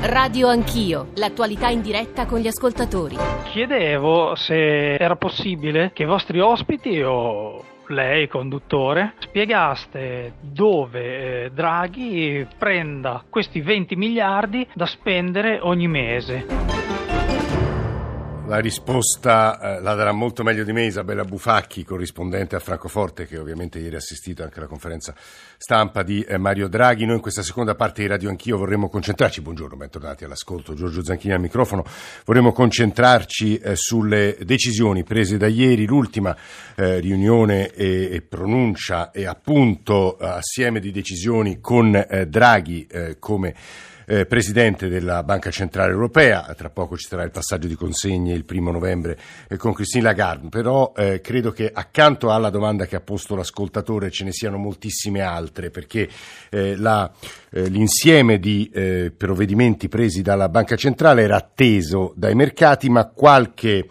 Radio Anch'io, l'attualità in diretta con gli ascoltatori. Chiedevo se era possibile che i vostri ospiti o lei, conduttore, spiegaste dove eh, Draghi prenda questi 20 miliardi da spendere ogni mese. La risposta eh, la darà molto meglio di me Isabella Bufacchi, corrispondente a Francoforte, che ovviamente ieri ha assistito anche alla conferenza stampa di eh, Mario Draghi. Noi in questa seconda parte di Radio Anch'io vorremmo concentrarci, buongiorno, bentornati all'ascolto, Giorgio Zanchini al microfono, vorremmo concentrarci eh, sulle decisioni prese da ieri, l'ultima eh, riunione e, e, pronuncia e appunto eh, assieme di decisioni con eh, Draghi come eh, presidente della Banca Centrale Europea, tra poco ci sarà il passaggio di consegne il primo novembre eh, con Christine Lagarde, però eh, credo che accanto alla domanda che ha posto l'ascoltatore ce ne siano moltissime altre, perché eh, la, eh, l'insieme di eh, provvedimenti presi dalla Banca Centrale era atteso dai mercati, ma qualche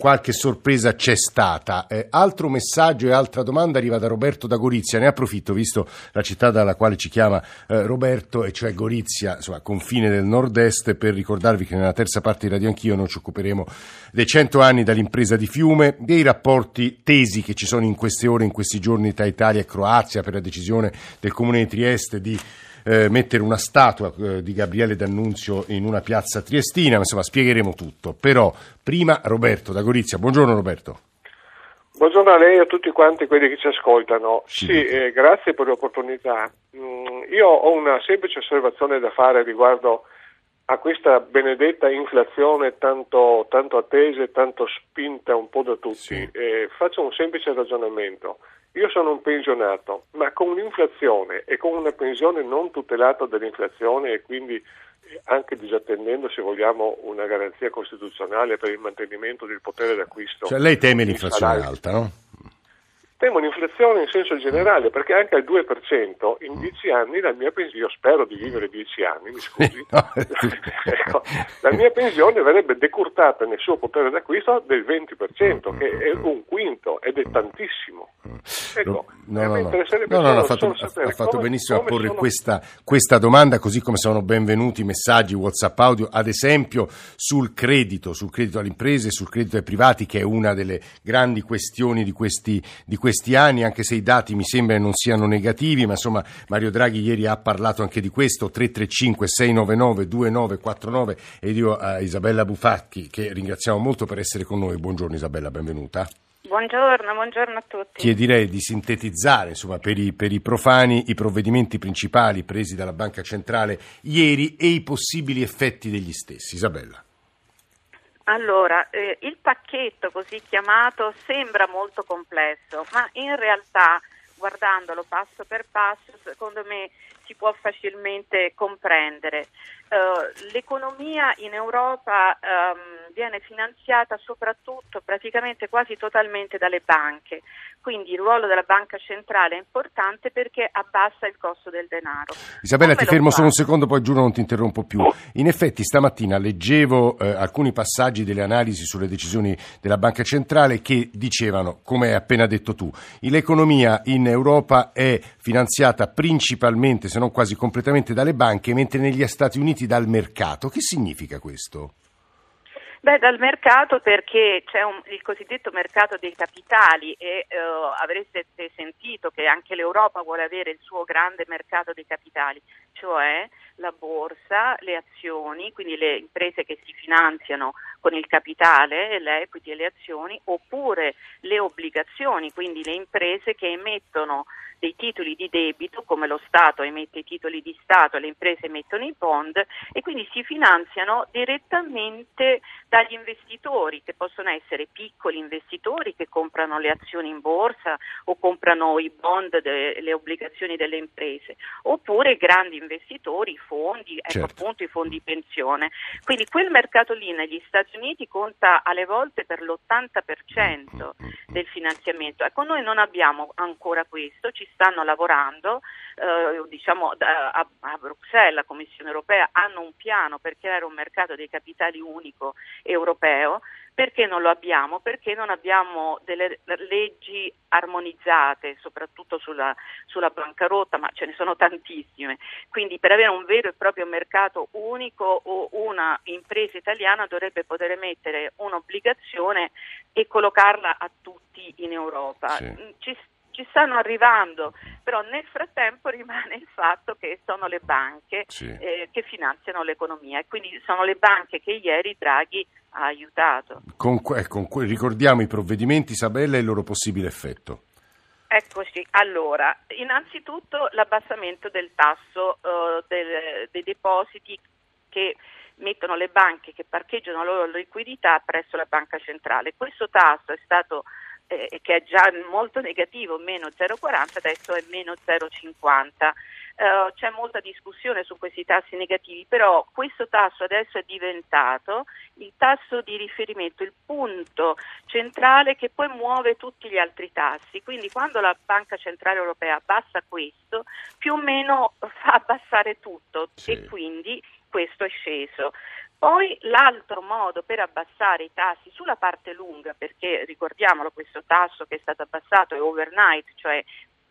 qualche sorpresa c'è stata. Eh, altro messaggio e altra domanda arriva da Roberto da Gorizia. Ne approfitto, visto la città dalla quale ci chiama eh, Roberto, e cioè Gorizia, insomma, confine del nord-est, per ricordarvi che nella terza parte di Radio Anch'io noi ci occuperemo dei cento anni dall'impresa di Fiume, dei rapporti tesi che ci sono in queste ore, in questi giorni tra Italia e Croazia per la decisione del Comune di Trieste di eh, mettere una statua eh, di Gabriele D'Annunzio in una piazza triestina, insomma spiegheremo tutto. Però prima Roberto da Gorizia. Buongiorno Roberto. Buongiorno a lei e a tutti quanti quelli che ci ascoltano. Sì, sì eh, grazie per l'opportunità. Mm, io ho una semplice osservazione da fare riguardo a questa benedetta inflazione tanto, tanto attesa e tanto spinta un po' da tutti. Sì. Eh, faccio un semplice ragionamento. Io sono un pensionato, ma con l'inflazione e con una pensione non tutelata dall'inflazione e quindi anche disattendendo, se vogliamo, una garanzia costituzionale per il mantenimento del potere d'acquisto. Cioè lei teme l'inflazione alta, no? Temo un'inflazione in senso generale, perché anche al 2% in 10 anni la mia pensione, io spero di vivere 10 anni, mi scusi, ecco, la mia pensione verrebbe decurtata nel suo potere d'acquisto del 20%, che è un quinto ed è tantissimo. Ecco, no, no, no, no, no ha fatto, ha fatto come, benissimo come a porre sono... questa, questa, domanda, così come sono benvenuti i messaggi WhatsApp audio, ad esempio sul credito, sul credito alle imprese, sul credito ai privati, che è una delle grandi questioni di questi, di questi anni, anche se i dati mi sembra non siano negativi, ma insomma Mario Draghi ieri ha parlato anche di questo, 335 699 2949 ed io a Isabella Bufacchi, che ringraziamo molto per essere con noi. Buongiorno Isabella, benvenuta. Buongiorno, buongiorno a tutti. Chiederei di sintetizzare insomma, per, i, per, i, profani i provvedimenti principali presi dalla Banca Centrale ieri e i possibili effetti degli stessi. Isabella. Allora, eh, il pacchetto così chiamato sembra molto complesso, ma in realtà guardandolo passo per passo, secondo me si può facilmente comprendere. Uh, l'economia in Europa um, viene finanziata soprattutto, praticamente quasi totalmente dalle banche, quindi il ruolo della banca centrale è importante perché abbassa il costo del denaro. Isabella, Come ti fermo fa? solo un secondo, poi giuro non ti interrompo più. In effetti stamattina leggevo eh, alcuni passaggi delle analisi sulle decisioni della banca centrale che dicevano, come hai appena detto tu, l'economia in Europa è finanziata principalmente, se non quasi completamente, dalle banche, mentre negli Stati Uniti dal mercato. Che significa questo? Beh, dal mercato perché c'è un, il cosiddetto mercato dei capitali e eh, avreste sentito che anche l'Europa vuole avere il suo grande mercato dei capitali, cioè la borsa, le azioni, quindi le imprese che si finanziano con il capitale, le equity e le azioni, oppure le obbligazioni, quindi le imprese che emettono dei titoli di debito, come lo Stato emette i titoli di Stato e le imprese emettono i bond, e quindi si finanziano direttamente dagli investitori, che possono essere piccoli investitori che comprano le azioni in borsa o comprano i bond, de, le obbligazioni delle imprese, oppure grandi investitori, fondi, ecco certo. appunto i fondi pensione. Quindi quel mercato lì negli Stati Uniti conta alle volte per l'80% del finanziamento. Ecco, noi non abbiamo ancora questo, ci stanno lavorando, eh, diciamo a, a, Bruxelles, la Commissione europea, hanno un piano per creare un mercato dei capitali unico europeo. Perché non lo abbiamo? Perché non abbiamo delle leggi armonizzate, soprattutto sulla, sulla bancarotta, ma ce ne sono tantissime. Quindi per avere un vero e proprio mercato unico o una impresa italiana dovrebbe poter emettere un'obbligazione e collocarla a tutti in Europa. Sì. Ci, ci stanno arrivando, però nel frattempo rimane il fatto che sono le banche sì. eh, che finanziano l'economia e quindi sono le banche che ieri Draghi ha aiutato. Con, ecco, ricordiamo i provvedimenti Isabella e il loro possibile effetto. Eccoci, allora, innanzitutto l'abbassamento del tasso uh, del, dei depositi che mettono le banche che parcheggiano la loro liquidità presso la banca centrale. Questo tasso è stato eh, che è già molto negativo, meno 0,40, adesso è meno 0,50. Uh, c'è molta discussione su questi tassi negativi, però questo tasso adesso è diventato il tasso di riferimento, il punto centrale che poi muove tutti gli altri tassi. Quindi quando la Banca Centrale Europea abbassa questo, più o meno fa abbassare tutto sì. e quindi questo è sceso. Poi l'altro modo per abbassare i tassi sulla parte lunga, perché ricordiamolo questo tasso che è stato abbassato è overnight, cioè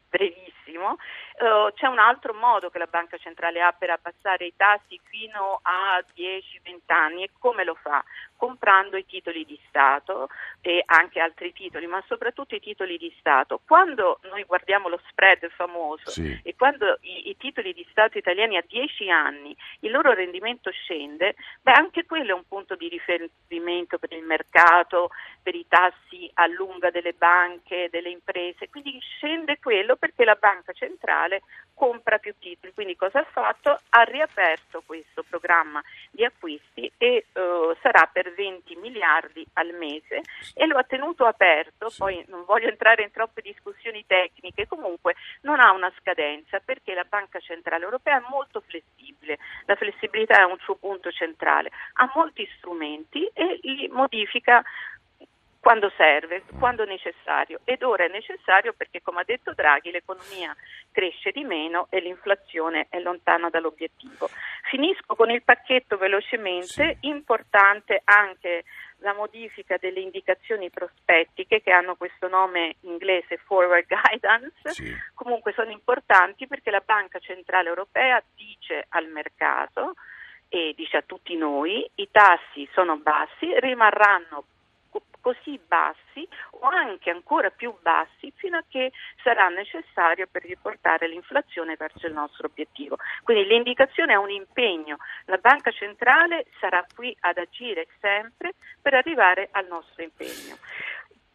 brevissimo, uh, c'è un altro modo che la Banca Centrale ha per abbassare i tassi fino a 10-20 anni e come lo fa? Comprando i titoli di Stato e anche altri titoli, ma soprattutto i titoli di Stato. Quando noi guardiamo lo spread famoso sì. e quando i, i, titoli di Stato italiani a 10 anni il loro rendimento scende, beh anche quello è un punto di riferimento per il mercato, per i tassi a lunga delle banche, delle imprese, quindi scende quello perché la banca centrale compra più titoli. Quindi cosa ha fatto? Ha riaperto questo programma di acquisti e uh, sarà per 20 miliardi al mese e lo ha tenuto aperto, poi non voglio entrare in troppe discussioni tecniche, comunque non ha una scadenza perché la Banca Centrale Europea è molto flessibile, la flessibilità è un suo punto centrale, ha molti strumenti e li modifica quando serve, quando necessario ed ora è necessario perché come ha detto Draghi l'economia cresce di meno e l'inflazione è lontana dall'obiettivo. Finisco con il pacchetto velocemente, sì. importante anche la modifica delle indicazioni prospettiche che hanno questo nome inglese forward guidance, sì. comunque sono importanti perché la Banca Centrale Europea dice al mercato e dice a tutti noi i tassi sono bassi, rimarranno così bassi o anche ancora più bassi fino a che sarà necessario per riportare l'inflazione verso il nostro obiettivo. Quindi l'indicazione è un impegno, la banca centrale sarà qui ad agire sempre per arrivare al nostro impegno.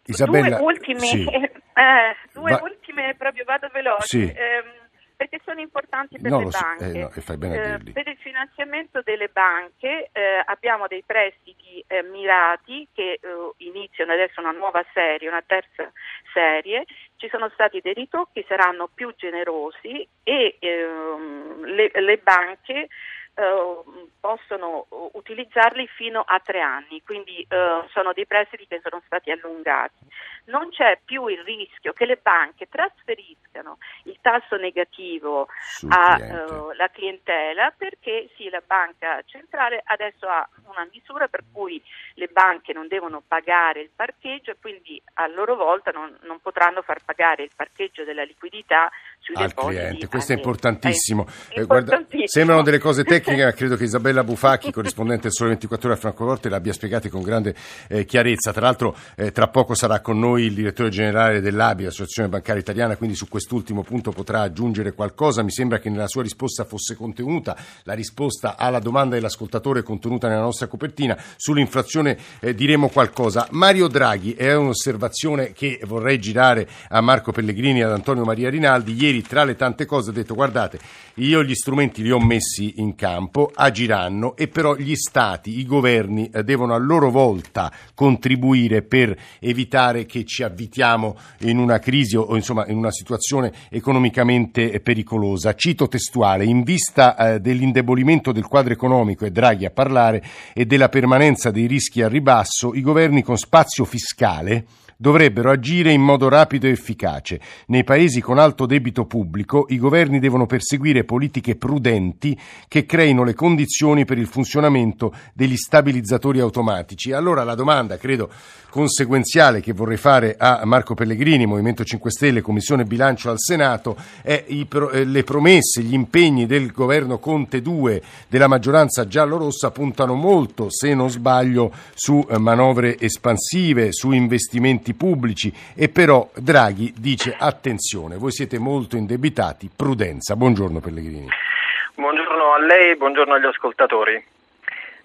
Isabella, due ultime, sì. eh, due Va- ultime proprio vado veloce. Sì. Eh, perché sono importanti per no, le banche. Eh, no, eh, per il finanziamento delle banche eh, abbiamo dei prestiti eh, mirati che eh, iniziano adesso una nuova serie, una terza serie. Ci sono stati dei ritocchi, saranno più generosi e ehm, le, le banche eh, possono utilizzarli fino a tre anni, quindi uh, sono dei prestiti che sono stati allungati. Non c'è più il rischio che le banche trasferiscano il tasso negativo alla uh, clientela perché sì, la banca centrale adesso ha una misura per cui le banche non devono pagare il parcheggio e quindi a loro volta non, non potranno far pagare il parcheggio della liquidità sui al depositi. cliente. Questo è importantissimo. È eh, guarda, sembrano delle cose tecniche, ma credo che Isabella Bufacchi, corrispondente del Sole 24 Ore a Francoforte, l'abbia spiegate con grande eh, chiarezza. Tra l'altro, eh, tra poco sarà con noi il direttore generale dell'ABI, l'Associazione Bancaria Italiana, quindi su quest'ultimo punto potrà aggiungere qualcosa. Mi sembra che nella sua risposta fosse contenuta la risposta alla domanda dell'ascoltatore contenuta nella nostra copertina. Sull'inflazione eh, diremo qualcosa. Mario Draghi è un'osservazione che vorrei girare a Marco Pellegrini e ad Antonio Maria Rinaldi. Ieri tra le tante cose ha detto guardate io gli strumenti li ho messi in campo, agiranno e però gli stati, i governi eh, devono a loro volta contribuire per evitare che ci avvitiamo in una crisi o insomma in una situazione economicamente pericolosa. Cito testuale, in vista eh, dell'indebolimento del quadro economico e Draghi a parlare e della permanenza dei rischi a ribasso, i governi con spazio fiscale dovrebbero agire in modo rapido e efficace. Nei paesi con alto debito pubblico i governi devono perseguire politiche prudenti che creino le condizioni per il funzionamento degli stabilizzatori automatici. Allora la domanda, credo, conseguenziale che vorrei fare a Marco Pellegrini, Movimento 5 Stelle, Commissione Bilancio al Senato, è i, eh, le promesse, gli impegni del governo Conte 2 della maggioranza giallo-rossa puntano molto, se non sbaglio, su eh, manovre espansive, su investimenti pubblici e però Draghi dice attenzione, voi siete molto indebitati, prudenza. Buongiorno Pellegrini. Buongiorno a lei, buongiorno agli ascoltatori.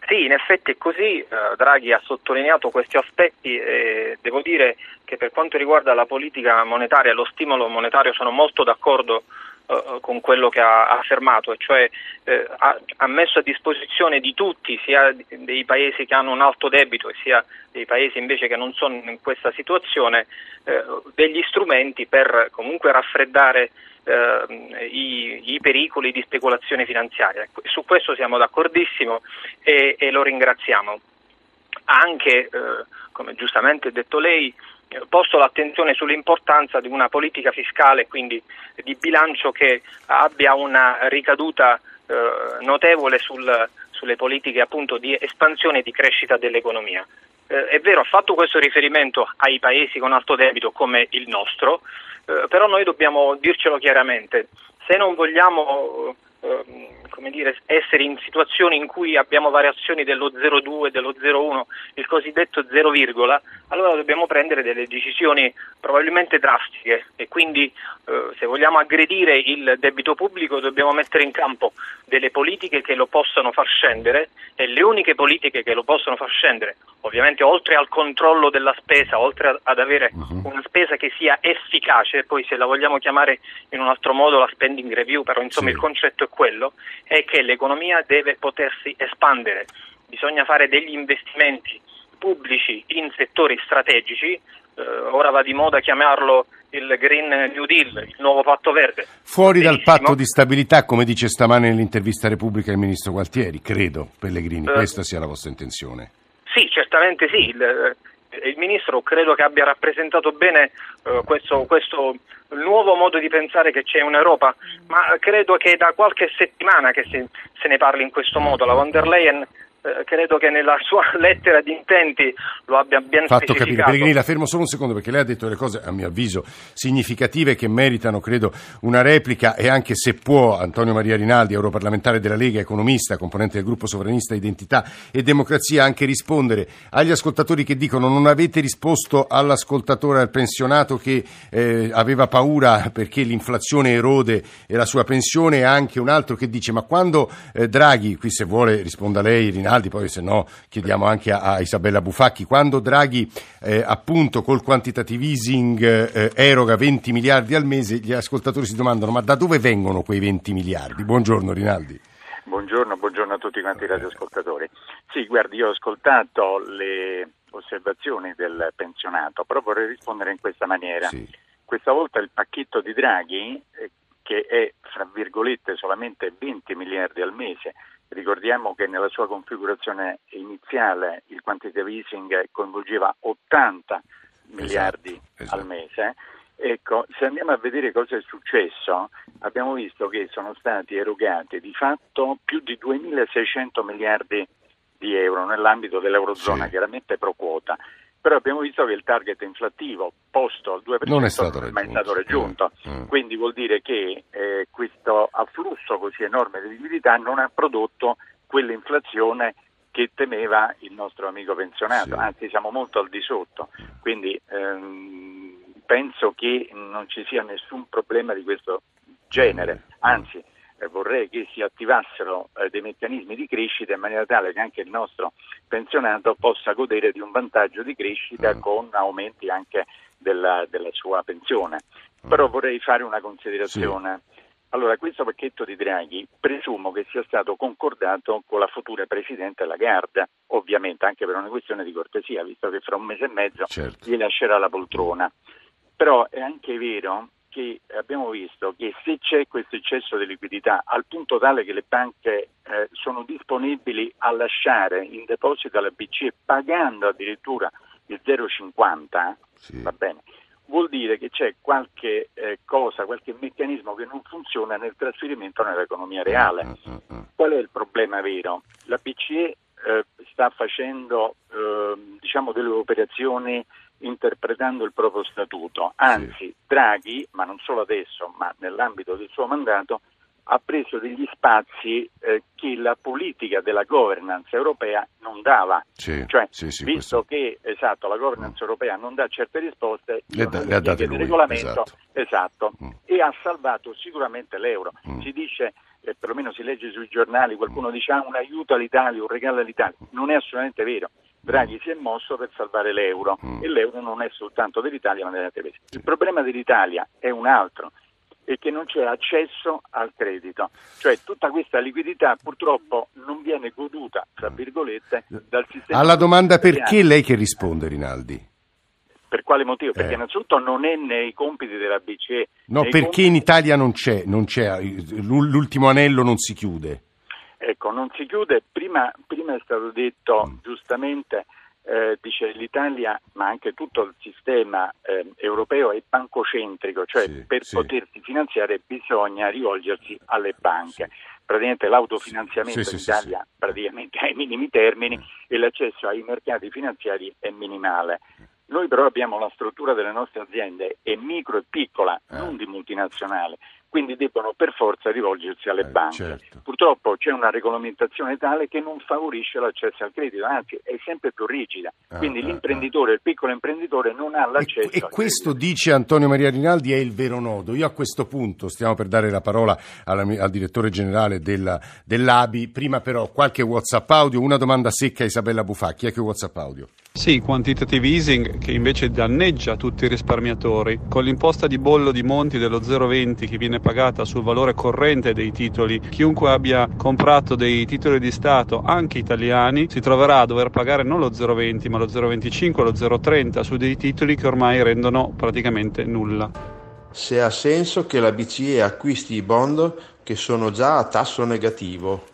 Sì, in effetti è così, eh, Draghi ha sottolineato questi aspetti e devo dire che per quanto riguarda la politica monetaria e lo stimolo monetario sono molto d'accordo eh, con quello che ha affermato, cioè eh, ha, ha, messo a disposizione di tutti, sia dei paesi che hanno un alto debito sia dei paesi invece che non sono in questa situazione, eh, degli strumenti per comunque raffreddare eh, i, i, pericoli di speculazione finanziaria. Su questo siamo d'accordissimo e, e lo ringraziamo. Anche, eh, come giustamente ha detto lei, posto l'attenzione sull'importanza di una politica fiscale, quindi di bilancio che abbia una ricaduta eh, notevole sul, sulle politiche appunto di espansione e di crescita dell'economia. Eh, è vero, ha fatto questo riferimento ai paesi con alto debito come il nostro, eh, però noi dobbiamo dircelo chiaramente, se non vogliamo eh, come dire, essere in situazioni in cui abbiamo variazioni dello 0,2, dello 0,1, il cosiddetto 0, allora dobbiamo prendere delle decisioni probabilmente drastiche. E quindi eh, se vogliamo aggredire il debito pubblico dobbiamo mettere in campo delle politiche che lo possano far scendere e le uniche politiche che lo possono far scendere, ovviamente oltre al controllo della spesa, oltre ad avere uh-huh. una spesa che sia efficace, poi se la vogliamo chiamare in un altro modo la spending review, però insomma sì. il concetto è quello, è che l'economia deve potersi espandere, bisogna fare degli investimenti pubblici in settori strategici, eh, ora va di moda chiamarlo il Green New Deal, il nuovo patto verde. Fuori Benissimo. dal patto di stabilità, come dice stamane nell'intervista a Repubblica il ministro Gualtieri, credo, Pellegrini, eh, questa sia la vostra intenzione. Sì, certamente sì. Il, il ministro credo che abbia rappresentato bene uh, questo, questo, nuovo modo di pensare che c'è in Europa, ma credo che da qualche settimana che se, se ne parli in questo modo. La von der Leyen eh, credo che nella sua lettera di intenti lo abbia ben Fatto capire. Pellegrini, la fermo solo un secondo perché lei ha detto delle cose, a mio avviso, significative che meritano, credo, una replica e anche se può, Antonio Maria Rinaldi, europarlamentare della Lega, economista, componente del gruppo sovranista Identità e Democrazia, anche rispondere agli ascoltatori che dicono non avete risposto all'ascoltatore, al pensionato che eh, aveva paura perché l'inflazione erode la sua pensione e anche un altro che dice ma quando eh, Draghi, qui se vuole risponda lei Rinaldi, Rinaldi, poi se no chiediamo anche a, a Isabella Bufacchi, quando Draghi eh, appunto col quantitative easing eh, eroga 20 miliardi al mese, gli ascoltatori si domandano ma da dove vengono quei 20 miliardi? Buongiorno Rinaldi. Buongiorno, buongiorno a tutti quanti i radioascoltatori. Sì, guardi, io ho ascoltato le osservazioni del pensionato, però vorrei rispondere in questa maniera. Sì. Questa volta il pacchetto di Draghi, eh, che è fra virgolette solamente 20 miliardi al mese, Ricordiamo che nella sua configurazione iniziale il quantitative easing coinvolgeva 80 esatto, miliardi esatto. al mese. Ecco, se andiamo a vedere cosa è successo, abbiamo visto che sono stati erogati di fatto più di 2.600 miliardi di euro nell'ambito dell'Eurozona, sì. chiaramente pro quota però abbiamo visto che il target inflattivo posto al 2% non è stato raggiunto, è stato raggiunto. Mm. mm. quindi vuol dire che eh, questo afflusso così enorme di liquidità non ha prodotto quell'inflazione che temeva il nostro amico pensionato, sì. anzi siamo molto al di sotto, quindi ehm, penso che non ci sia nessun problema di questo genere, mm. anzi vorrei che si attivassero eh, dei meccanismi di crescita in maniera tale che anche il nostro pensionato possa godere di un vantaggio di crescita mm. con aumenti anche della, della sua pensione. Mm. Però vorrei fare una considerazione. Sì. Allora, questo pacchetto di Draghi presumo che sia stato concordato con la futura Presidente Lagarde, ovviamente anche per una questione di cortesia, visto che fra un mese e mezzo certo. gli lascerà la poltrona. Però è anche vero che abbiamo visto che se c'è questo eccesso di liquidità al punto tale che le banche eh, sono disponibili a lasciare in deposito alla BCE pagando addirittura il 0,50, Sì. va bene, vuol dire che c'è qualche eh, cosa, qualche meccanismo che non funziona nel trasferimento nell'economia reale. Mm, mm, mm. Qual è il problema vero? La BCE eh, sta facendo eh, diciamo delle operazioni interpretando il proprio statuto, anzi Draghi, ma non solo adesso, ma nell'ambito del suo mandato, ha preso degli spazi eh, che la politica della governance europea non dava. Sì, Cioè, sì, sì, visto questo- che esatto, la governance europea non dà certe risposte, Le da- le ha date il regolamento, esatto. esatto, Mm. e ha salvato sicuramente l'euro. Mm. Si dice, eh, perlomeno si legge sui giornali, qualcuno dice ah, un aiuto all'Italia, un regalo all'Italia. Non è assolutamente vero. Draghi si è mosso per salvare l'euro Mm. e l'euro non è soltanto dell'Italia ma altri paesi. Il problema dell'Italia è un altro è che non c'è accesso al credito, cioè tutta questa liquidità purtroppo non viene goduta, tra virgolette, dal sistema. Alla domanda perché lei che risponde, Rinaldi? Per quale motivo? Perché Eh. innanzitutto non è nei compiti della BCE. No, perché compiti- in Italia non c'è, non c'è, l'u- l'ultimo anello non si chiude. Ecco, non si chiude. Prima, prima è stato detto giustamente, eh, dice l'Italia, ma anche tutto il sistema eh, europeo è bancocentrico, cioè Sì, per sì. potersi finanziare bisogna rivolgersi alle banche. Praticamente l'autofinanziamento Sì, sì, in sì, Italia praticamente è ai minimi termini Mm. e l'accesso ai mercati finanziari è minimale. Noi però abbiamo la struttura delle nostre aziende è micro e piccola, Eh. non di multinazionale, quindi debbono per forza rivolgersi alle Eh, banche. certo. Purtroppo c'è una regolamentazione tale che non favorisce l'accesso al credito, anzi è sempre più rigida. Ah, Quindi ah, l'imprenditore, il piccolo imprenditore non ha E, l'accesso e al questo credito. dice Antonio Maria Rinaldi è il vero nodo. Io a questo punto stiamo per dare la parola alla al direttore generale della- dell'ABI. Prima però qualche WhatsApp audio, una domanda secca a Isabella Bufacchi. Ecco WhatsApp audio. Sì, quantitative easing che invece danneggia tutti i risparmiatori. Con l'imposta di bollo di Monti dello 0,20 che viene pagata sul valore corrente dei titoli, chiunque abbia comprato dei titoli di Stato, anche italiani, si troverà a dover pagare non lo 0,20 ma lo 0,25 o lo 0,30 su dei titoli che ormai rendono praticamente nulla. se ha senso che la BCE acquisti i bond che sono già a tasso negativo.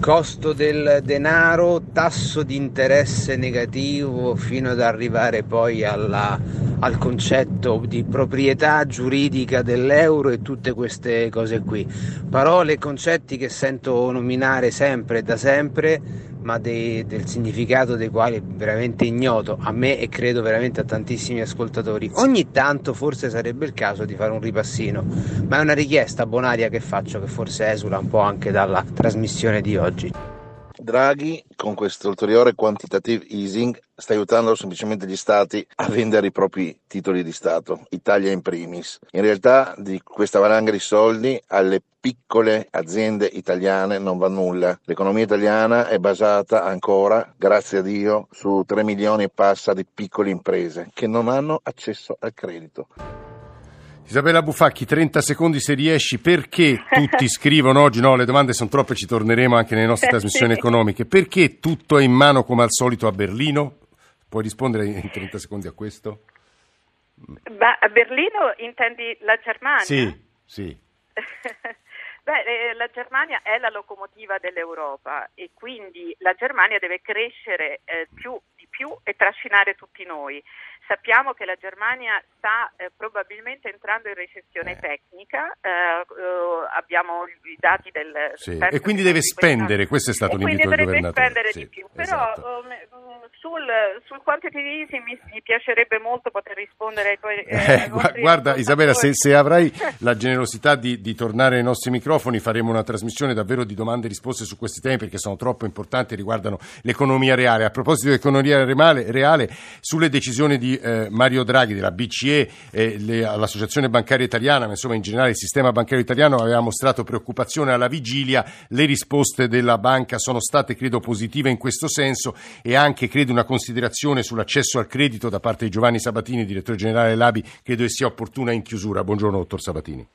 Costo del denaro, tasso di interesse negativo fino ad arrivare poi alla- al concetto di proprietà giuridica dell'euro e tutte queste cose qui. Parole e concetti che sento nominare sempre e da sempre, ma dei- del significato dei quali è veramente ignoto a me e credo veramente a tantissimi ascoltatori. Ogni tanto forse sarebbe il caso di fare un ripassino, ma è una richiesta bonaria che faccio che forse esula un po' anche dalla trasmissione di oggi. Draghi con questo ulteriore quantitative easing sta aiutando semplicemente gli stati a vendere i propri titoli di Stato, Italia in primis. In realtà di questa valanga di soldi alle piccole aziende italiane non va nulla. L'economia italiana è basata ancora, grazie a Dio, su 3 milioni e passa di piccole imprese che non hanno accesso al credito. Isabella Bufacchi, 30 secondi se riesci, perché tutti scrivono oggi, no le domande sono troppe, ci torneremo anche nelle nostre trasmissioni economiche, perché tutto è in mano come al solito a Berlino? Puoi rispondere in 30 secondi a questo? Ma a Berlino intendi la Germania? Sì, sì. Beh, eh, la Germania è la locomotiva dell'Europa e quindi la Germania deve crescere eh, più di più e trascinare tutti noi. Sappiamo che la Germania sta eh, probabilmente entrando in recessione Eh. tecnica, eh, eh, abbiamo i dati del Sì, e quindi deve spendere, questo è stato un quindi invito del governatore. spendere Sì, di più. esatto. Però um, sul, sul quantitative easing mi, piacerebbe molto poter rispondere ai tuoi eh, Eh, ai guarda Isabella, se, se avrai la generosità di, di tornare ai nostri microfoni faremo una trasmissione davvero di domande e risposte su questi temi perché sono troppo importanti e riguardano l'economia reale. A proposito di economia reale, reale sulle decisioni di Mario Draghi, della BCE, eh, le- l'Associazione Bancaria Italiana, ma insomma in generale il sistema bancario italiano aveva mostrato preoccupazione alla vigilia, le risposte della banca sono state credo positive in questo senso e anche credo una considerazione sull'accesso al credito da parte di Giovanni Sabatini, direttore generale dell'ABI, credo che sia opportuna in chiusura. Buongiorno dottor Sabatini.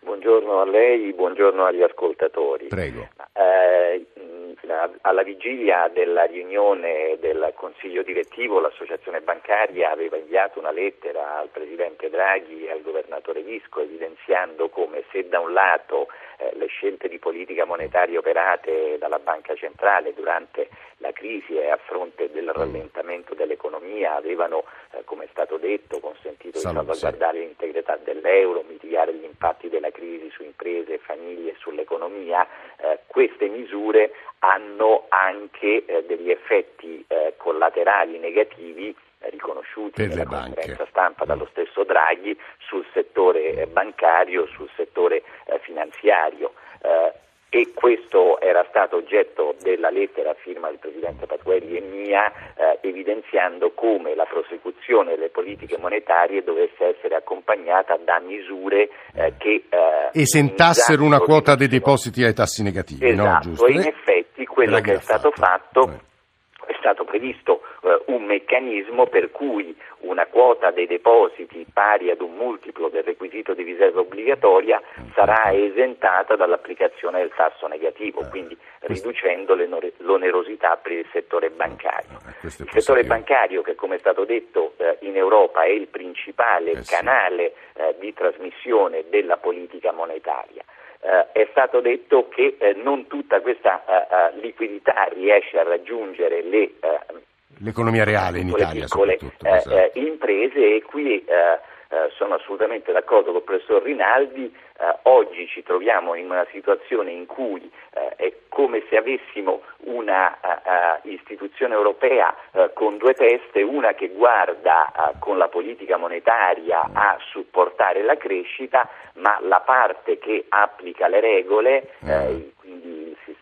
Buongiorno a lei, buongiorno agli ascoltatori. Prego. Eh, alla vigilia della riunione del Consiglio direttivo l'Associazione bancaria aveva inviato una lettera al Presidente Draghi e al Governatore Visco evidenziando come se da un lato eh, le scelte di politica monetaria operate dalla Banca Centrale durante la crisi e a fronte del rallentamento dell'economia avevano, eh, come è stato detto, consentito Salve, di salvaguardare l'integrità dell'euro, mitigare gli impatti della crisi su imprese, famiglie e sull'economia, eh, queste misure hanno anche eh, degli effetti eh, collaterali negativi riconosciuti per nella conferenza stampa dallo mm. stesso Draghi sul settore bancario, sul settore eh, finanziario. E questo era stato oggetto della lettera a firma del Presidente Patuelli e mia, eh, evidenziando come la prosecuzione delle politiche monetarie dovesse essere accompagnata da misure eh, che eh, esentassero una quota dei depositi ai tassi negativi. Esatto, no? e in effetti quello che è stato fatto, fatto è stato previsto eh, un meccanismo per cui una quota dei depositi pari ad un multiplo del requisito di riserva obbligatoria sarà esentata dall'applicazione del tasso negativo, quindi riducendo l'onerosità per il settore bancario. Eh, il settore bancario che come è stato detto eh, in Europa è il principale canale di trasmissione della politica monetaria. Uh, è stato detto che uh, non tutta questa uh, liquidità riesce a raggiungere le l'economia reale in Italia piccole eh, eh, imprese e qui eh, eh, sono assolutamente d'accordo con il professor Rinaldi, oggi ci troviamo in una situazione in cui è come se avessimo una istituzione europea con due teste, una che guarda con la politica monetaria a supportare la crescita, ma la parte che applica le regole, il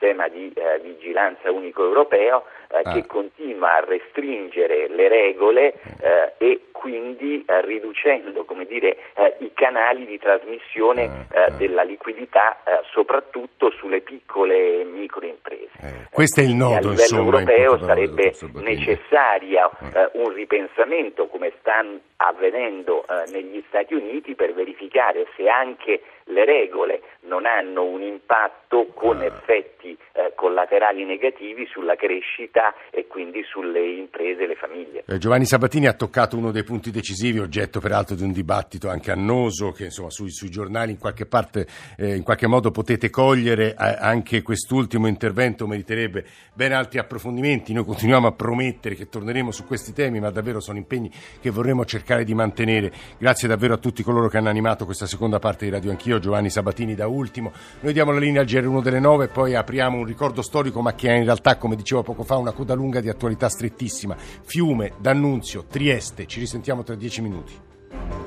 sistema di vigilanza unico europeo, eh, ah. che continua a restringere le regole eh, e quindi eh, riducendo dire, eh, i canali di trasmissione ah, ah. della liquidità soprattutto sulle piccole e microimprese. questo è il nodo. A livello europeo sarebbe necessario un ripensamento come sta avvenendo negli Stati Uniti per verificare se anche le regole non hanno un impatto con effetti collaterali negativi sulla crescita e quindi sulle imprese e le famiglie. Eh, Giovanni Sabatini ha toccato uno dei punti decisivi, oggetto peraltro di un dibattito anche annoso che insomma, sui, sui, giornali in qualche parte, eh, in qualche modo potete cogliere, eh, anche quest'ultimo intervento meriterebbe ben altri approfondimenti, noi continuiamo a promettere che torneremo su questi temi, ma davvero sono impegni che vorremmo cercare di mantenere. Grazie davvero a tutti coloro che hanno animato questa seconda parte di Radio Anch'io, Giovanni Sabatini da ultimo. Noi diamo la linea al GR1 delle 9 e poi apriamo un ricordo storico, ma che è in realtà, come dicevo poco fa, una coda lunga di attualità strettissima. Fiume, D'Annunzio, Trieste. Ci risentiamo tra dieci minuti.